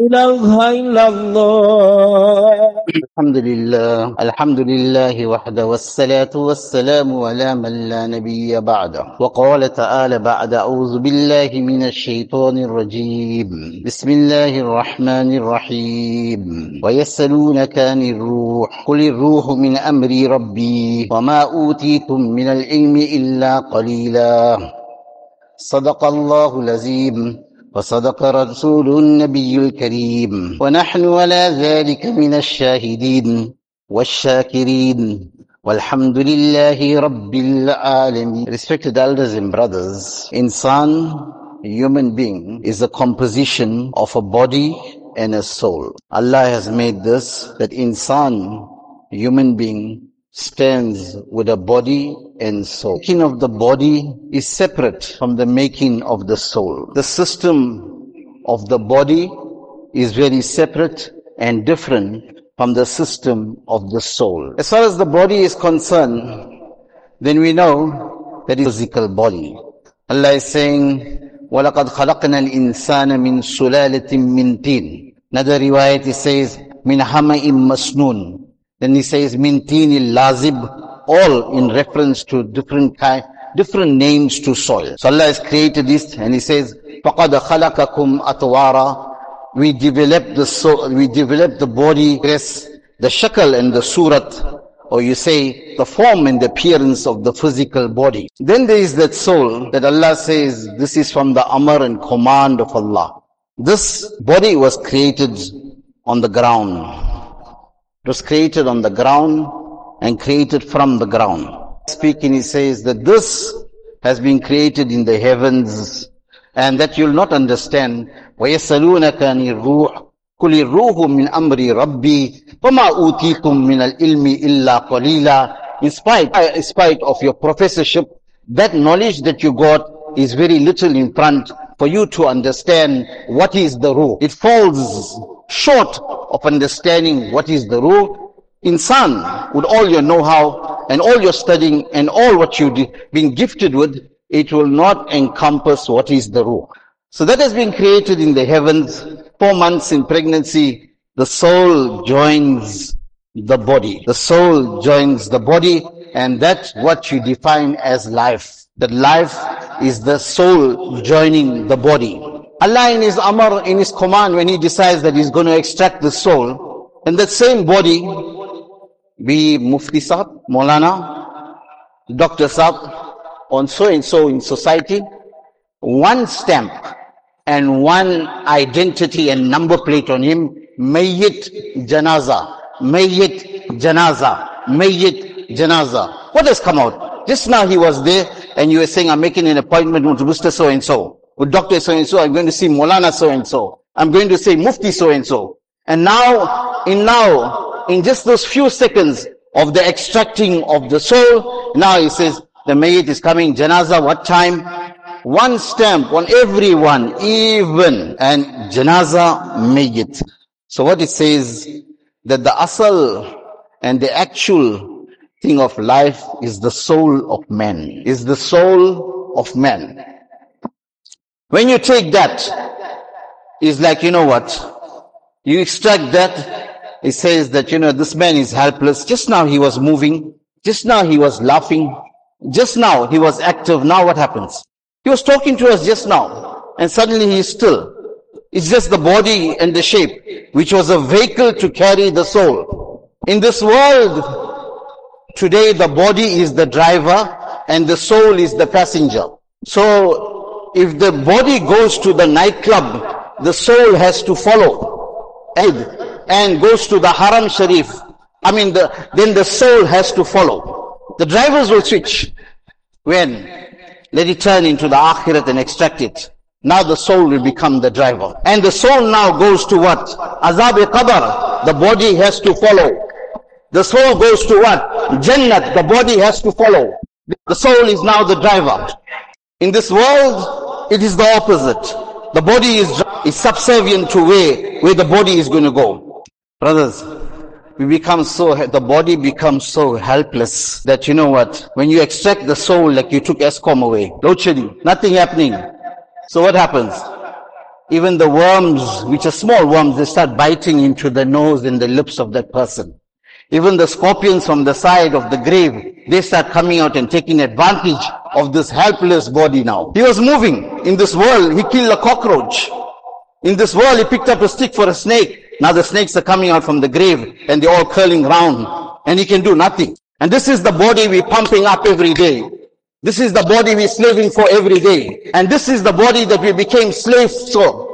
إله إلا الله. الحمد لله الحمد لله وحده والصلاة والسلام على من لا نبي بعده. وقال تعالى بعد أعوذ بالله من الشيطان الرجيم. بسم الله الرحمن الرحيم. ويسألونك عن الروح. قل الروح من أمر ربي وما أوتيتم من العلم إلا قليلا. صدق الله العظيم. وصدق رسول النبي الكريم ونحن على ذلك من الشاهدين والشاكرين والحمد لله رب العالمين Respected elders and brothers, insan, human being, is a composition of a body and a soul. Allah has made this, that insan, human being, stands with a body and soul. Making of the body is separate from the making of the soul. The system of the body is very separate and different from the system of the soul. As far as the body is concerned, then we know that it's physical body. Allah is saying, وَلَقَدْ خَلَقْنَا الْإِنسَانَ مِنْ سُلَالَةٍ مِنْ تِينٍ Another riwayat it says, مِنْ حَمَئٍ مَسْنُونٍ Then he says, مِنْ تِينِ اللَّازِبٍ all in reference to different kind, different names to soil. So Allah has created this and He says, فَقَدْ خَلَقَكُمْ أَطْوَارًا We develop the soul, we develop the body, yes, the shakal and the surat, or you say the form and the appearance of the physical body. Then there is that soul that Allah says, this is from the amr and command of Allah. This body was created on the ground. It was created on the ground and created from the ground. Speaking, he says that this has been created in the heavens and that you'll not understand. وَيَسَلُونَكَ عَنِ الرُّوحِ قُلِ الرُّوحُ مِنْ أَمْرِ رَبِّي وَمَا أُوتِيتُم مِنَ الْإِلْمِ إِلَّا قَلِيلًا In spite, in spite of your professorship, that knowledge that you got is very little in front for you to understand what is the ruh. It falls short of understanding what is the ruh Insan, with all your know-how and all your studying and all what you've been gifted with, it will not encompass what is the ruh. So that has been created in the heavens. Four months in pregnancy, the soul joins the body. The soul joins the body and that's what you define as life. That life is the soul joining the body. Allah in His Amr, in His command, when He decides that He's going to extract the soul, and that same body be Mufti Saab, Maulana, Dr. Saab, on so and so in society, one stamp and one identity and number plate on him, Mayyit Janaza, Mayyit Janaza, Mayyit Janaza. What has come out? Just now he was there and you were saying, I'm making an appointment with Mr. So and so, Oh, with Dr. So and so, I'm going to see Maulana so and so, I'm going to say Mufti so and so. And now, in now, in just those few seconds of the extracting of the soul, now he says, the mayyit is coming, janaza, what time? One stamp on everyone, even, and janaza mayyit. So what it says, that the asal And the actual thing of life is the soul of man, is the soul of man. When you take that, it's like, you know what? You extract that, it says that, you know, this man is helpless. Just now he was moving. Just now he was laughing. Just now he was active. Now what happens? He was talking to us just now and suddenly he is still. It's just the body and the shape, which was a vehicle to carry the soul. In this world, today the body is the driver and the soul is the passenger. So, if the body goes to the nightclub, the soul has to follow and, and goes to the haram sharif. I mean, the, then the soul has to follow. The drivers will switch. When? Let it turn into the akhirat and extract it. Now the soul will become the driver. And the soul now goes to what? azab qabr The body has to follow. The soul goes to what? Jannat. The body has to follow. The soul is now the driver. In this world, it is the opposite. The body is, is subservient to where, where the body is going to go. Brothers, we become so, the body becomes so helpless that you know what? When you extract the soul like you took Eskom away, load shedding, nothing happening. So what happens? Even the worms, which are small worms, they start biting into the nose and the lips of that person. Even the scorpions from the side of the grave, they start coming out and taking advantage of this helpless body now. He was moving in this world. He killed a cockroach. In this world, he picked up a stick for a snake. Now the snakes are coming out from the grave and they're all curling round and he can do nothing. And this is the body we're pumping up every day. This is the body we're slaving for every day. And this is the body that we became slaves for.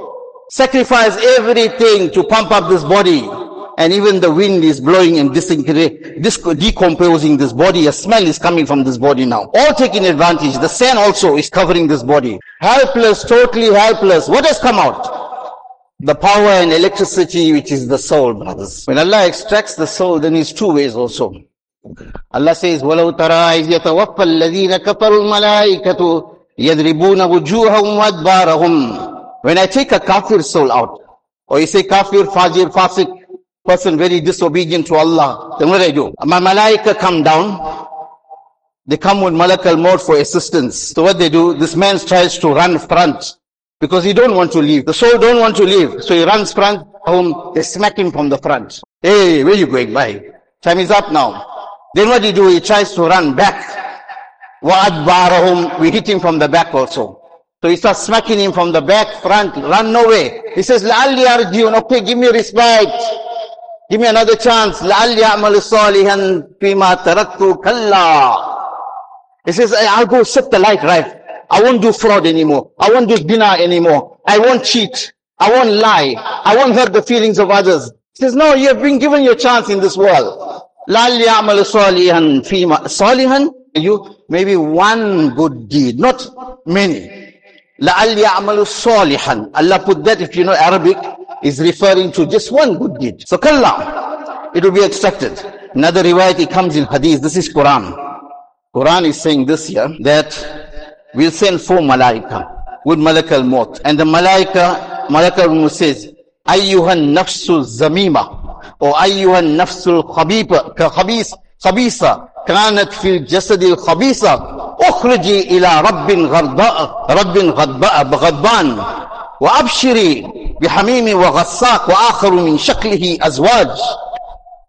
Sacrifice everything to pump up this body And even the wind is blowing and decomposing this body. A smell is coming from this body now. All taking advantage. The sand also is covering this body. Helpless, totally helpless. What has come out? The power and electricity which is the soul, brothers. When Allah extracts the soul, then it's two ways also. Allah says, وَلَوْ تَرَى إِذْ يَتَوَفَّى الَّذِينَ كَفَرُوا الْمَلَائِكَةُ يَضْرِبُونَ وُجُوهَهُمْ وَأَدْبَارَهُمْ When I take a kafir soul out, or you say kafir, fajir, fasik, person very disobedient to Allah, then what do I do? My malaika come down. They come with malakal maut for assistance. So what they do, this man tries to run front because he don't want to leave. The soul don't want to leave. So he runs front home. They smack him from the front. Hey, where you going? by? Time is up now. Then what he do? He tries to run back. We hit him from the back also. So he starts smacking him from the back, front, run away. He says, La'alli arjiun. Okay, give me respite. Give me another chance. لَعَلِّي أَعْمَلُ صَالِحًا فِيمَا تَرَكْتُ كَلَّا He says, I'll go set the light right. I won't do fraud anymore. I won't do dinner anymore. I won't cheat. I won't lie. I won't hurt the feelings of others. He says, no, you have been given your chance in this world. لَعَلِّي أَعْمَلُ صَالِحًا فِيمَا صَالِحًا You, maybe one good deed, not many. لَعَلِّي أَعْمَلُ صَالِحًا Allah put that, if you know Arabic, is referring to just one good deed. So kalla, it will be extracted. Another riwayat, it comes in hadith. This is Quran. Quran is saying this here, that we'll send four malaika with malak al-maut. And the malaika, malak al-maut says, ayyuhan nafsu zamima. Or ayyuhan nafsu al-khabisa, khabisa. كانت في الجسد الخبيثة اخرجي إلى رب غضباء رب غضباء غضبان وأبشري بحميم وغساق وآخر من شكله أزواج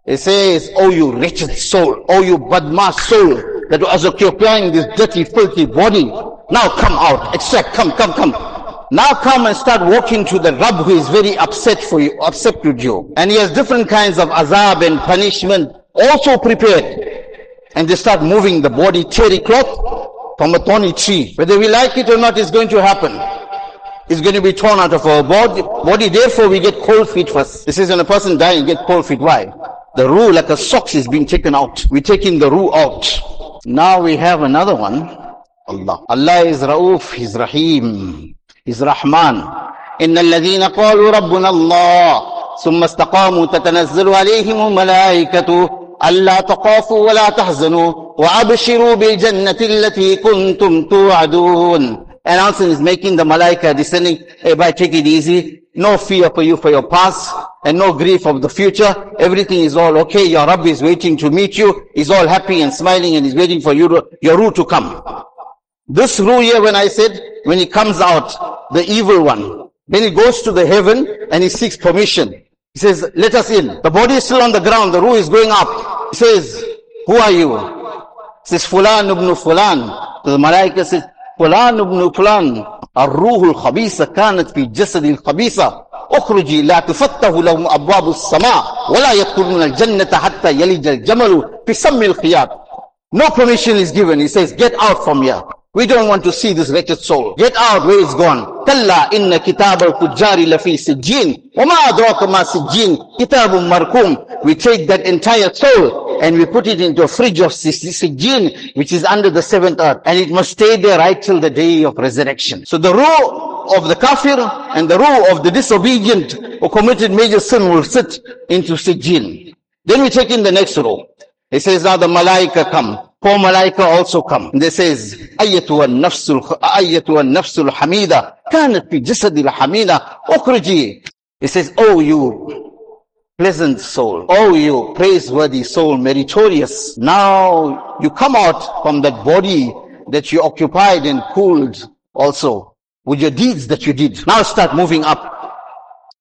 It says, Oh you wretched soul, oh you badmash soul that was occupying this dirty, filthy body. Now come out, extract, come, come, come. Now come and start walking to the Rabb who is very upset for you, upset with you. And he has different kinds of azab and punishment also prepared and they start moving the body terry cloth from a thorny tree. Whether we like it or not, it's going to happen. is going to be torn out of our body, body. Therefore, we get cold feet first. This is when a person dies, get cold feet. Why? The ruh, like a socks, is being taken out. We're taking the ruh out. Now we have another one. Allah. Allah is Rauf, He's Rahim, He's Rahman. إن الذين قالوا ربنا الله ثم استقاموا تتنزل عليهم الملائكة ألا تخافوا ولا تحزنوا وأبشروا بالجنة التي كنتم توعدون announcing is making the malaika descending, hey, bye, take it easy. No fear for you for your past and no grief of the future. Everything is all okay. Your Rabbi is waiting to meet you. He's all happy and smiling and he's waiting for you your ruh to come. This ruh here, when I said, when he comes out, the evil one, then he goes to the heaven and he seeks permission. He says, let us in. The body is still on the ground. The ruh is going up. He says, who are you? He says, Fulan ibn Fulan. The malaika says, فلان ابن فلان الروح الخبيثة كانت في جسد الخبيثة اخرجي لا تفتح لهم أبواب السماء ولا يدخلون الجنة حتى يلج الجمل في سم الخياط No permission is given. He says, get out from here. We don't want to see this wretched soul. Get out where it's gone. كلا إن كتاب الفجار لفي سجين وما أدراك ما سجين كتاب مركوم We take that entire soul and we put it into a fridge of Sijin, which is under the seventh earth, and it must stay there right till the day of resurrection. So the ruh of the kafir and the ruh of the disobedient who committed major sin will sit into Sijin. Then we take in the next ruh. It says, now the malaika come. Poor malaika also come. And they says, أيتها النفس أيتها النفس hamida كانت be jasadil hamida أخرجي. It says, oh you pleasant soul. Oh you praiseworthy soul, meritorious. Now you come out from that body that you occupied and cooled also with your deeds that you did. Now start moving up.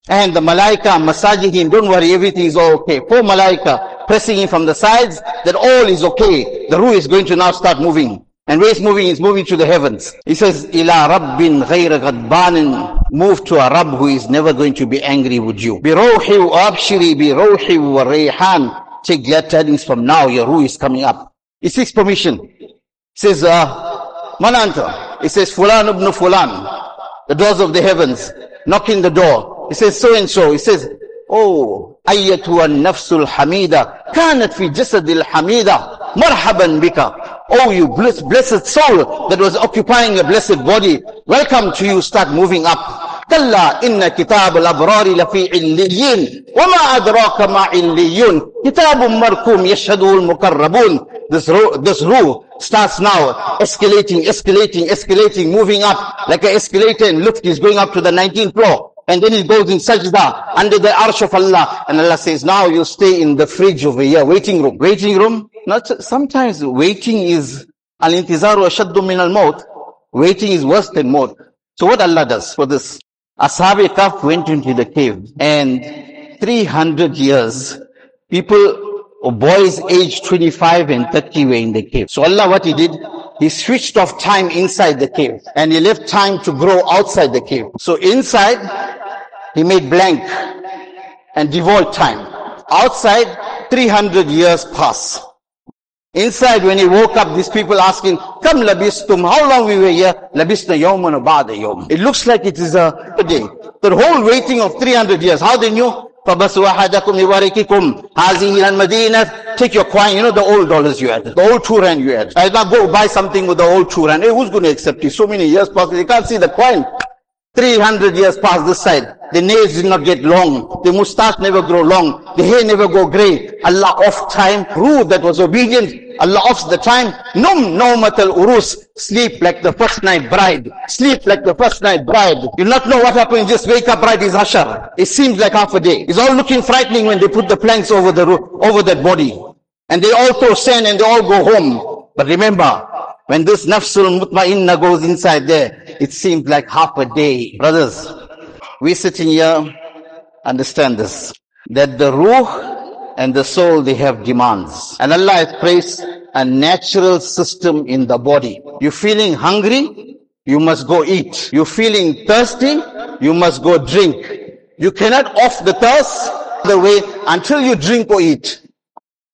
And the malaika massaging him, don't worry, everything is all okay. Four malaika pressing him from the sides, that all is okay. The ruh is going to now start moving. And where it's moving, it's moving to the heavens. He says, Ila Rabbin ghayra ghadbanin. Move to a Rabb who is never going to be angry with you. Bi rawhi wa abshiri bi rawhi wa rayhan. Take glad tidings from now, your ruh is coming up. He seeks permission. He says, uh, Mananta. He says, Fulan ibn Fulan. The doors of the heavens. Knocking the door. He says so and so. He says, Oh, أيتها النفس الحميدة كانت في جسد الحميدة مرحبا بك Oh, you bliss, blessed soul that was occupying a blessed body. Welcome to you. Start moving up. كلا إن كتاب الأبرار لفي عليين وما أدراك ما عليون كتاب مركوم يشهده المقربون this ruh, this ruh starts now escalating escalating escalating moving up like an escalator in lift is going up to the 19th floor and then it goes in sajda under the arsh of Allah and Allah says now you stay in the fridge over here waiting room waiting room not, sometimes waiting is al-intizaru ashaddu min al-maut. Waiting is worse than maut. So what Allah does for this? Ashab Kaf went into the cave and 300 years, people or boys aged 25 and 30 were in the cave. So Allah what He did? He switched off time inside the cave and He left time to grow outside the cave. So inside, he made blank and devoid time. Outside, 300 years pass. Inside, when he woke up, these people asking, Come labistum, how long we were here? Labisna yawman ba'da yawm. It looks like it is a day. The whole waiting of 300 years. How they knew? فَبَسُوا أَحَدَكُمْ لِوَارِكِكُمْ هَذِهِ الْمَدِينَةِ Take your coin, you know the old dollars you had, the old two rand you had. I now go buy something with the old two rand. Hey, who's going to accept it? So many years pass, they can't see the coin. 300 years past this side. The nails did not get long. The mustache never grow long. The hair never go grey. Allah off time. Ruh that was obedient. Allah offs the time. Num nawmatal urus. Sleep like the first night bride. Sleep like the first night bride. You not know what happens. Just wake up bride is hashar. It seems like half a day. It's all looking frightening when they put the planks over the over that body. And they all throw sand and they all go home. But remember, when this nafsul mutmainna goes inside there, it seems like half a day. Brothers, we sitting here, understand this, that the ruh and the soul, they have demands. And Allah has placed a natural system in the body. You feeling hungry? You must go eat. You feeling thirsty? You must go drink. You cannot off the thirst the way until you drink or eat.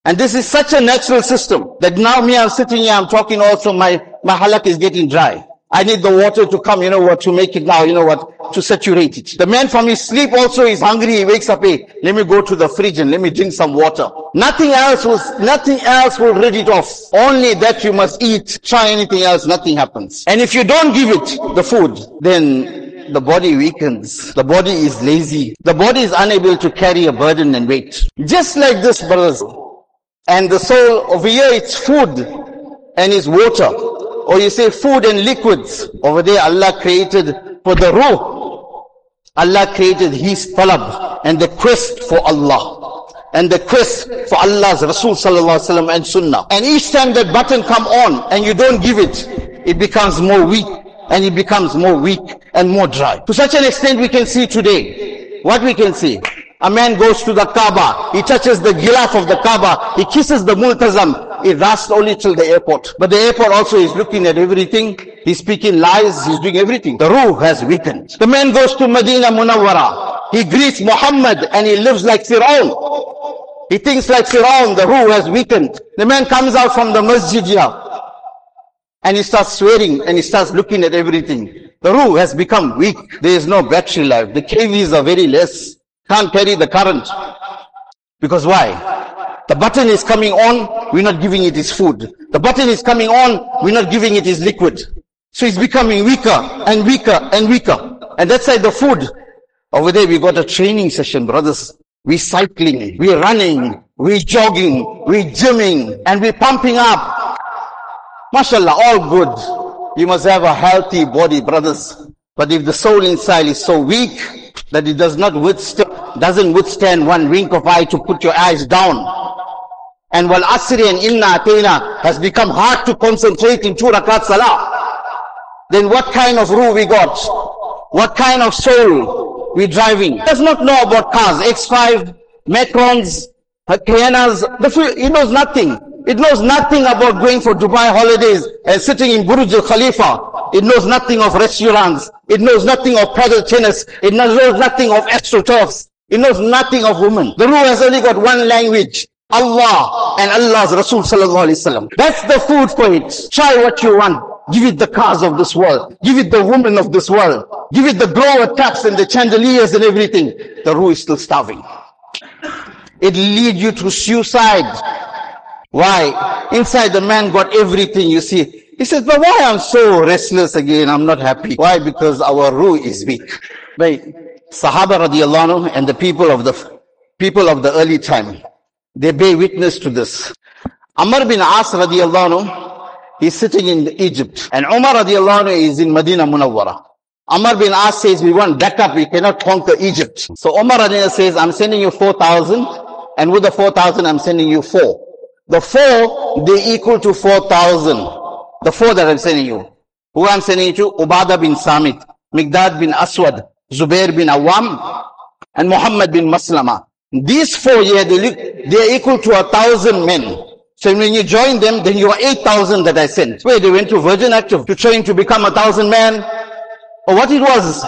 And this is such a natural system that now me, I'm sitting here, I'm talking also, my, my halak is getting dry. I need the water to come, you know what, to make it now, you know what, to saturate it. The man from his sleep also is hungry, he wakes up, hey, let me go to the fridge and let me drink some water. Nothing else will, nothing else will rid it off. Only that you must eat, try anything else, nothing happens. And if you don't give it the food, then the body weakens. The body is lazy. The body is unable to carry a burden and weight. Just like this, brothers. And the soul over here, it's food and it's water. Or you say food and liquids. Over there Allah created for the ruh. Allah created his talab and the quest for Allah. And the quest for Allah's Rasul sallallahu alaihi wasallam and Sunnah. And each time that button come on and you don't give it, it becomes more weak and it becomes more weak and more dry. To such an extent we can see today. What we can see? A man goes to the Kaaba, he touches the gilaf of the Kaaba, he kisses the multazam, it lasts only till the airport. But the airport also is looking at everything, he's speaking lies, he's doing everything. The ruh has weakened. The man goes to Medina Munawwara, he greets Muhammad and he lives like Fir'aun. He thinks like Fir'aun, the ruh has weakened. The man comes out from the masjid here and he starts swearing and he starts looking at everything. The ruh has become weak. There is no battery life. The KVs are very less. Can't carry the current. Because why? The button is coming on, we're not giving it its food. The button is coming on, we're not giving it its liquid. So it's becoming weaker and weaker and weaker. And that's why the food. Over there we got a training session, brothers. We're cycling, we're running, we're jogging, we're gymming, and we're pumping up. MashaAllah, all good. You must have a healthy body, brothers. But if the soul inside is so weak that it does not withstand, doesn't withstand one wink of eye to put your eyes down. And while Asri and Inna Atena has become hard to concentrate in two rakat salah, then what kind of ruh we got? What kind of soul we driving? Does not know about cars, X5, Macrons, Cayennas, he knows nothing. It knows nothing about going for Dubai holidays and sitting in Burj Al Khalifa. It knows nothing of restaurants. It knows nothing of paddle tennis. It knows nothing of astroturfs. It knows nothing of women. The ruh has only got one language. Allah and Allah's Rasul sallallahu alaihi wasallam. That's the food for it. Try what you want. Give it the cars of this world. Give it the women of this world. Give it the glower taps and the chandeliers and everything. The ruh is still starving. It lead you to suicide. Why? Inside the man got everything you see. He says, but why I'm so restless again? I'm not happy. Why? Because our ruh is weak. Right? Sahaba radiallahu anhu and the people of the people of the early time, they bear witness to this. Amr bin As radiallahu he's sitting in Egypt. And Umar radiallahu is in Medina Munawwara. Amr bin As says, we want backup, we cannot conquer Egypt. So Umar says, I'm sending you 4,000, and with the 4,000, I'm sending you four. The four, they equal to 4,000. The four that I'm sending you. Who I'm sending you to? Ubadah bin Samit, Miqdad bin Aswad, Zubair bin Awam, and Muhammad bin Maslama. These four they, look, they are equal to a thousand men. So when you join them, then you are 8,000 that I sent. Where they went to Virgin Active to train to become a thousand men. Or what it was,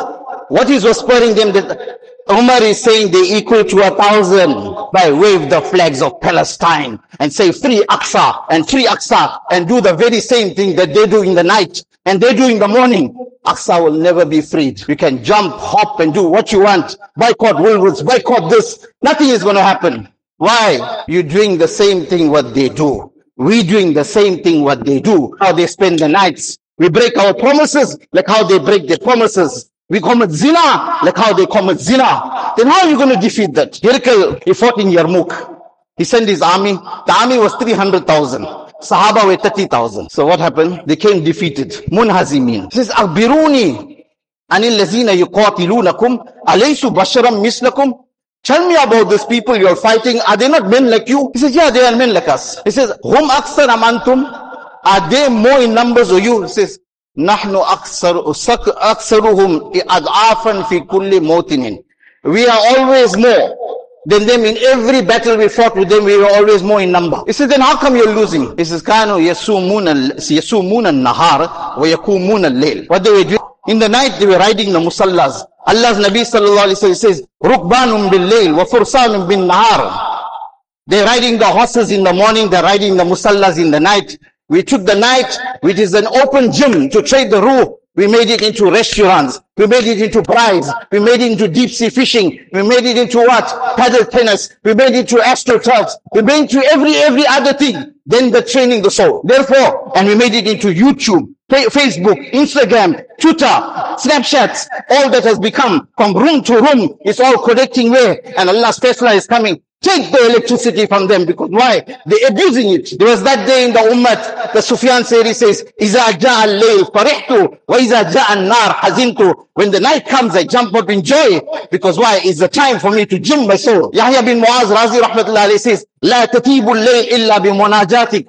what is whispering them that Umar is saying they equal to a thousand by wave the flags of Palestine and say free Aqsa and free Aqsa and do the very same thing that they do in the night and they do in the morning. Aqsa will never be freed. You can jump, hop and do what you want. Boycott Woolworths, boycott this. Nothing is going to happen. Why? You're doing the same thing what they do. We doing the same thing what they do. How they spend the nights. We break our promises like how they break their promises. We commit zina like how they commit zina. Then how are you going to defeat that? Hirkal, he fought in Yarmouk. He sent his army. The army was 300,000. Sahaba were 30,000. So what happened? They came defeated. Munhazimin. Says, Akhbiruni anil lazina yuqatilunakum alaysu basharam mislakum. Tell me about these people you're fighting. Are they not men like you? He says, yeah, they are men like us. He says, hum aksar amantum. Are they more in numbers or you? He says, نحن أكثر أكثرهم أضعافا في كل موطن. We are always more than them in every battle we fought with them. We were always more in number. He says, then how come you're losing? He says, كانوا يسومون يسومون النهار ويقومون الليل. What they were doing in the night, they were riding the musallas. Allah's Nabi sallallahu alaihi wasallam says, ركبان بالليل وفرسان بالنهار. They're riding the horses in the morning, they're riding the musallas in the night. We took the night, which is an open gym to trade the ruh. We made it into restaurants. We made it into brides. We made it into deep sea fishing. We made it into what? Paddle tennis. We made it into astroturfs. We made it into every, every other thing. Then the training the soul. Therefore, and we made it into YouTube, Facebook, Instagram, Twitter, Snapchats, all that has become from room to room. It's all connecting where? And Allah's Tesla is coming Take the electricity from them because why? They're abusing it. There was that day in the Ummah, the Sufyan Seri says, إِذَا جَاءَ اللَّيْلِ فَرِحْتُ وَإِذَا جَاءَ النَّارِ حَزِنْتُ When the night comes, I jump up in joy because why? It's the time for me to gym my soul. Yahya bin Muaz Razi rahmatullah alayhi says, لا تتيب الليل إلا بمناجاتك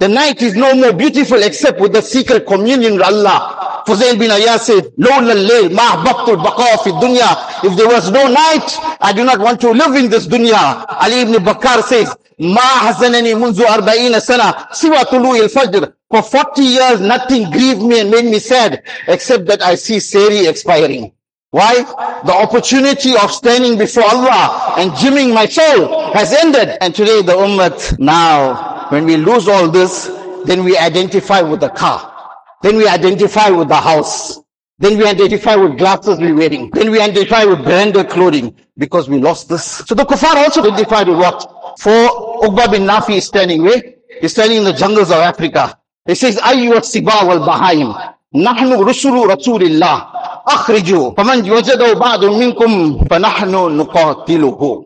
The night is no more beautiful except with the secret communion with Allah. Fuzail bin Ayaz said, لولا الليل ما أحببت البقاء في الدنيا. If there was no night, I do not want to live in this dunya. Ali ibn Bakar says, ما حزنني منذ أربعين سنة سوى طلوع الفجر. For 40 years, nothing grieved me and made me sad except that I see Seri expiring. Why? The opportunity of standing before Allah and gymming my soul has ended. And today the ummah now, when we lose all this, then we identify with the car. Then we identify with the house. Then we identify with glasses we're wearing. Then we identify with branded clothing because we lost this. So the kuffar also identified with what? For Uqba bin Nafi is standing where? He's standing in the jungles of Africa. He says, Ayyuwa Siba wal Bahaim. Nahnu Rusulu Rasulillah. أخرجوا فمن وجده بعد منكم فنحن نقاتله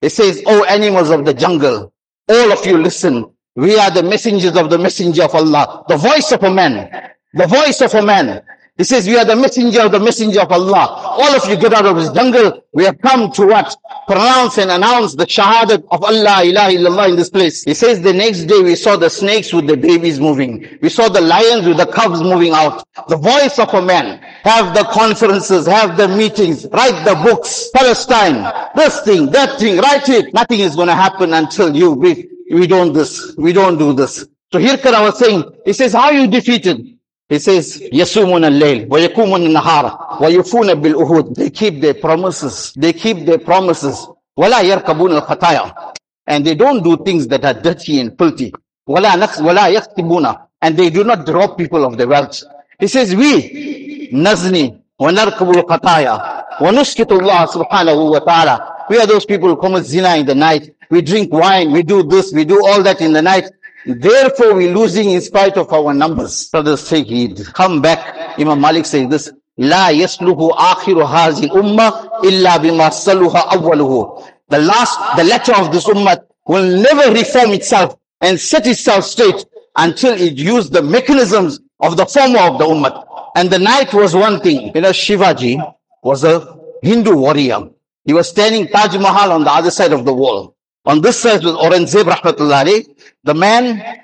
It says, O animals of the jungle, all of you listen. We are the messengers of the messenger of Allah. The voice of a man. The voice of a man. He says, we are the messenger of the messenger of Allah. All of you get out of this jungle. We have come to what? Pronounce and announce the shahadat of Allah, ilaha illallah in this place. He says the next day we saw the snakes with the babies moving. We saw the lions with the cubs moving out. The voice of a man. Have the conferences, have the meetings, write the books. Palestine, this thing, that thing, write it. Nothing is going to happen until you, we, we don't this, we don't do this. So Hirkal was saying, he says, how are you defeated? He says, Yasumun al-layl, wa yakumun nahara, wa yufuna bil-uhud. They keep their promises. They keep their promises. Wala yarkabun al-khataya. And they don't do things that are dirty and filthy. Wala naqs, wala yaktibuna. And they do not rob people of the wealth. He says, we, nazni, wa narkabul khataya, wa nushkitullah subhanahu wa ta'ala. We are those people who commit zina in the night. We drink wine. We do this. We do all that in the night. Therefore, we're losing in spite of our numbers. Brothers, take heed. Come back. Imam Malik says this. لا يسلح آخر هذه الأمة إلا بما صلح أوله. The last, the letter of this ummah will never reform itself and set itself straight until it used the mechanisms of the former of the ummah. And the night was one thing. You know, Shivaji was a Hindu warrior. He was standing Taj Mahal on the other side of the wall. On this side was Aurangzeb Rahmatullahi, the man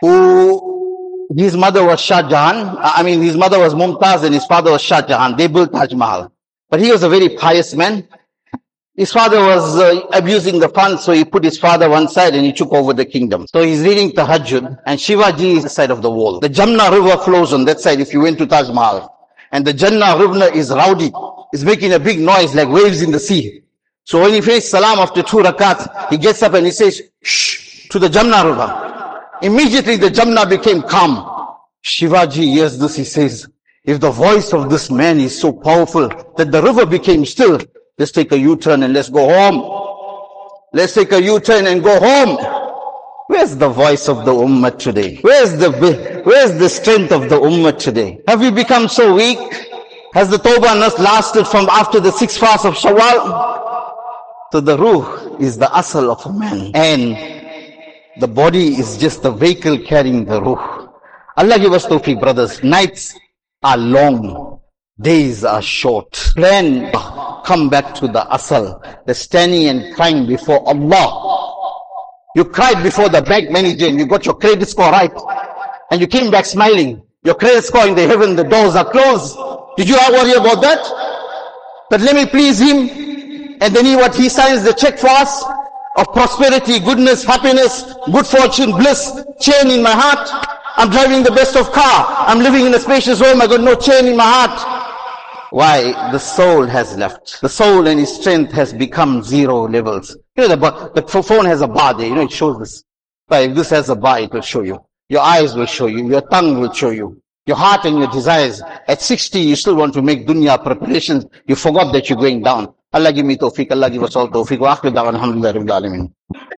who his mother was Shah Jahan. I mean, his mother was Mumtaz and his father was Shah Jahan. They built Taj Mahal. But he was a very pious man. His father was uh, abusing the funds, so he put his father one side and he took over the kingdom. So he's reading Tahajjud and Shivaji is the side of the wall. The Jamna river flows on that side if you went to Taj Mahal. And the Jamna river is rowdy. It's making a big noise like waves in the sea. So when he finished salam after two rakat, he gets up and he says, shh, to the Jamna river. Immediately the Jamna became calm. Shivaji hears this, he says, if the voice of this man is so powerful that the river became still, let's take a U-turn and let's go home. Let's take a U-turn and go home. Where's the voice of the ummah today? Where's the, where's the strength of the ummah today? Have we become so weak? Has the tawbah not lasted from after the six fast of Shawwal? So the ruh is the asal of a man and the body is just the vehicle carrying the ruh. Allah give us tawfiq brothers. Nights are long. Days are short. Plan, come back to the asal. The standing and crying before Allah. You cried before the bank manager and you got your credit score right. And you came back smiling. Your credit score in the heaven, the doors are closed. Did you worry about that? But let me please him and then he what he signs the check for us of prosperity, goodness, happiness, good fortune, bliss, chain in my heart. I'm driving the best of car. I'm living in a spacious home. I got no chain in my heart. Why? The soul has left. The soul and its strength has become zero levels. You know, the, the phone has a bar there. You know, it shows this. But if this has a bar, it will show you. Your eyes will show you. Your tongue will show you. Your heart and your desires. At 60, you still want to make dunya preparations. You forgot that you're going down. Allah give me tawfiq, Allah give us all tawfiq. Wa akhir da'wan alhamdulillah rabbil alamin.